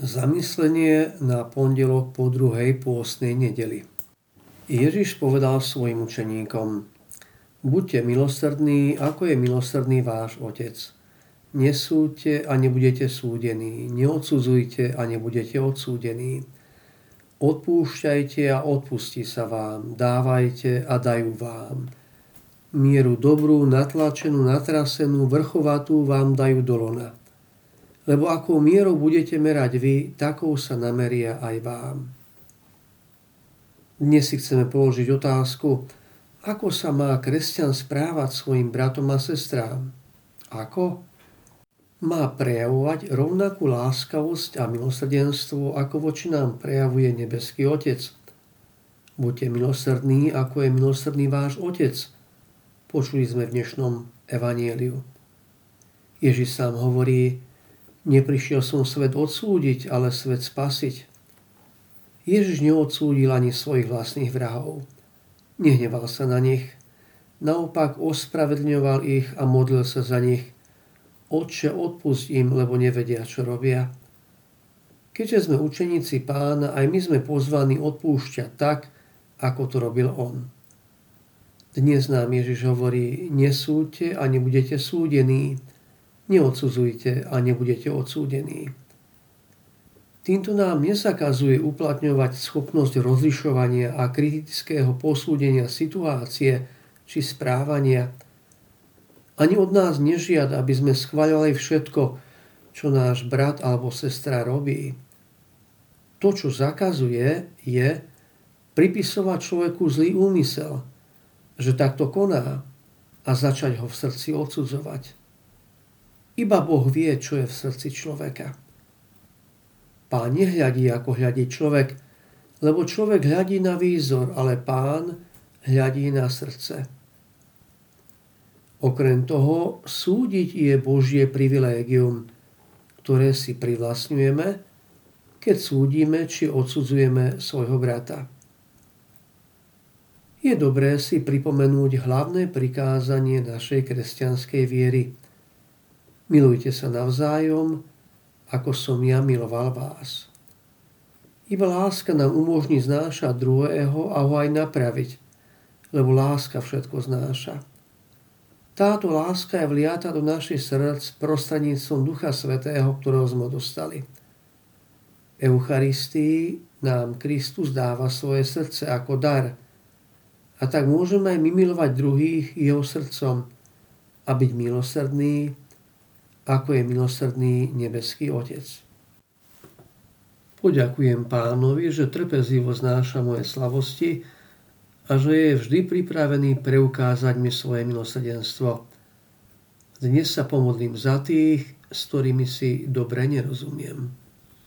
Zamyslenie na pondelok po druhej pôstnej nedeli. Ježiš povedal svojim učeníkom, buďte milosrdní, ako je milosrdný váš Otec. Nesúďte a nebudete súdení, neodsudzujte a nebudete odsúdení. Odpúšťajte a odpustí sa vám, dávajte a dajú vám. Mieru dobrú, natlačenú, natrasenú, vrchovatú vám dajú do lona lebo akou mierou budete merať vy, takou sa nameria aj vám. Dnes si chceme položiť otázku, ako sa má kresťan správať svojim bratom a sestrám. Ako? Má prejavovať rovnakú láskavosť a milosrdenstvo, ako voči nám prejavuje nebeský Otec. Buďte milosrdní, ako je milosrdný váš Otec. Počuli sme v dnešnom evanieliu. Ježiš sám hovorí, Neprišiel som svet odsúdiť, ale svet spasiť. Ježiš neodsúdil ani svojich vlastných vrahov. Nehneval sa na nich, naopak ospravedlňoval ich a modlil sa za nich. Otče, odpust im, lebo nevedia, čo robia. Keďže sme učeníci pána, aj my sme pozvaní odpúšťať tak, ako to robil on. Dnes nám Ježiš hovorí, nesúďte a nebudete súdení, neodsudzujte a nebudete odsúdení. Týmto nám nezakazuje uplatňovať schopnosť rozlišovania a kritického posúdenia situácie či správania. Ani od nás nežiada, aby sme schváľovali všetko, čo náš brat alebo sestra robí. To, čo zakazuje, je pripisovať človeku zlý úmysel, že takto koná a začať ho v srdci odsudzovať. Iba Boh vie, čo je v srdci človeka. Pán nehľadí, ako hľadí človek, lebo človek hľadí na výzor, ale pán hľadí na srdce. Okrem toho, súdiť je Božie privilégium, ktoré si privlastňujeme, keď súdime či odsudzujeme svojho brata. Je dobré si pripomenúť hlavné prikázanie našej kresťanskej viery – Milujte sa navzájom, ako som ja miloval vás. Iba láska nám umožní znášať druhého a ho aj napraviť, lebo láska všetko znáša. Táto láska je vliata do našich srdc prostredníctvom Ducha Svetého, ktorého sme dostali. V Eucharistii nám Kristus dáva svoje srdce ako dar a tak môžeme aj my milovať druhých jeho srdcom a byť milosrdný ako je milosrdný nebeský Otec. Poďakujem pánovi, že trpezlivo znáša moje slavosti a že je vždy pripravený preukázať mi svoje milosrdenstvo. Dnes sa pomodlím za tých, s ktorými si dobre nerozumiem.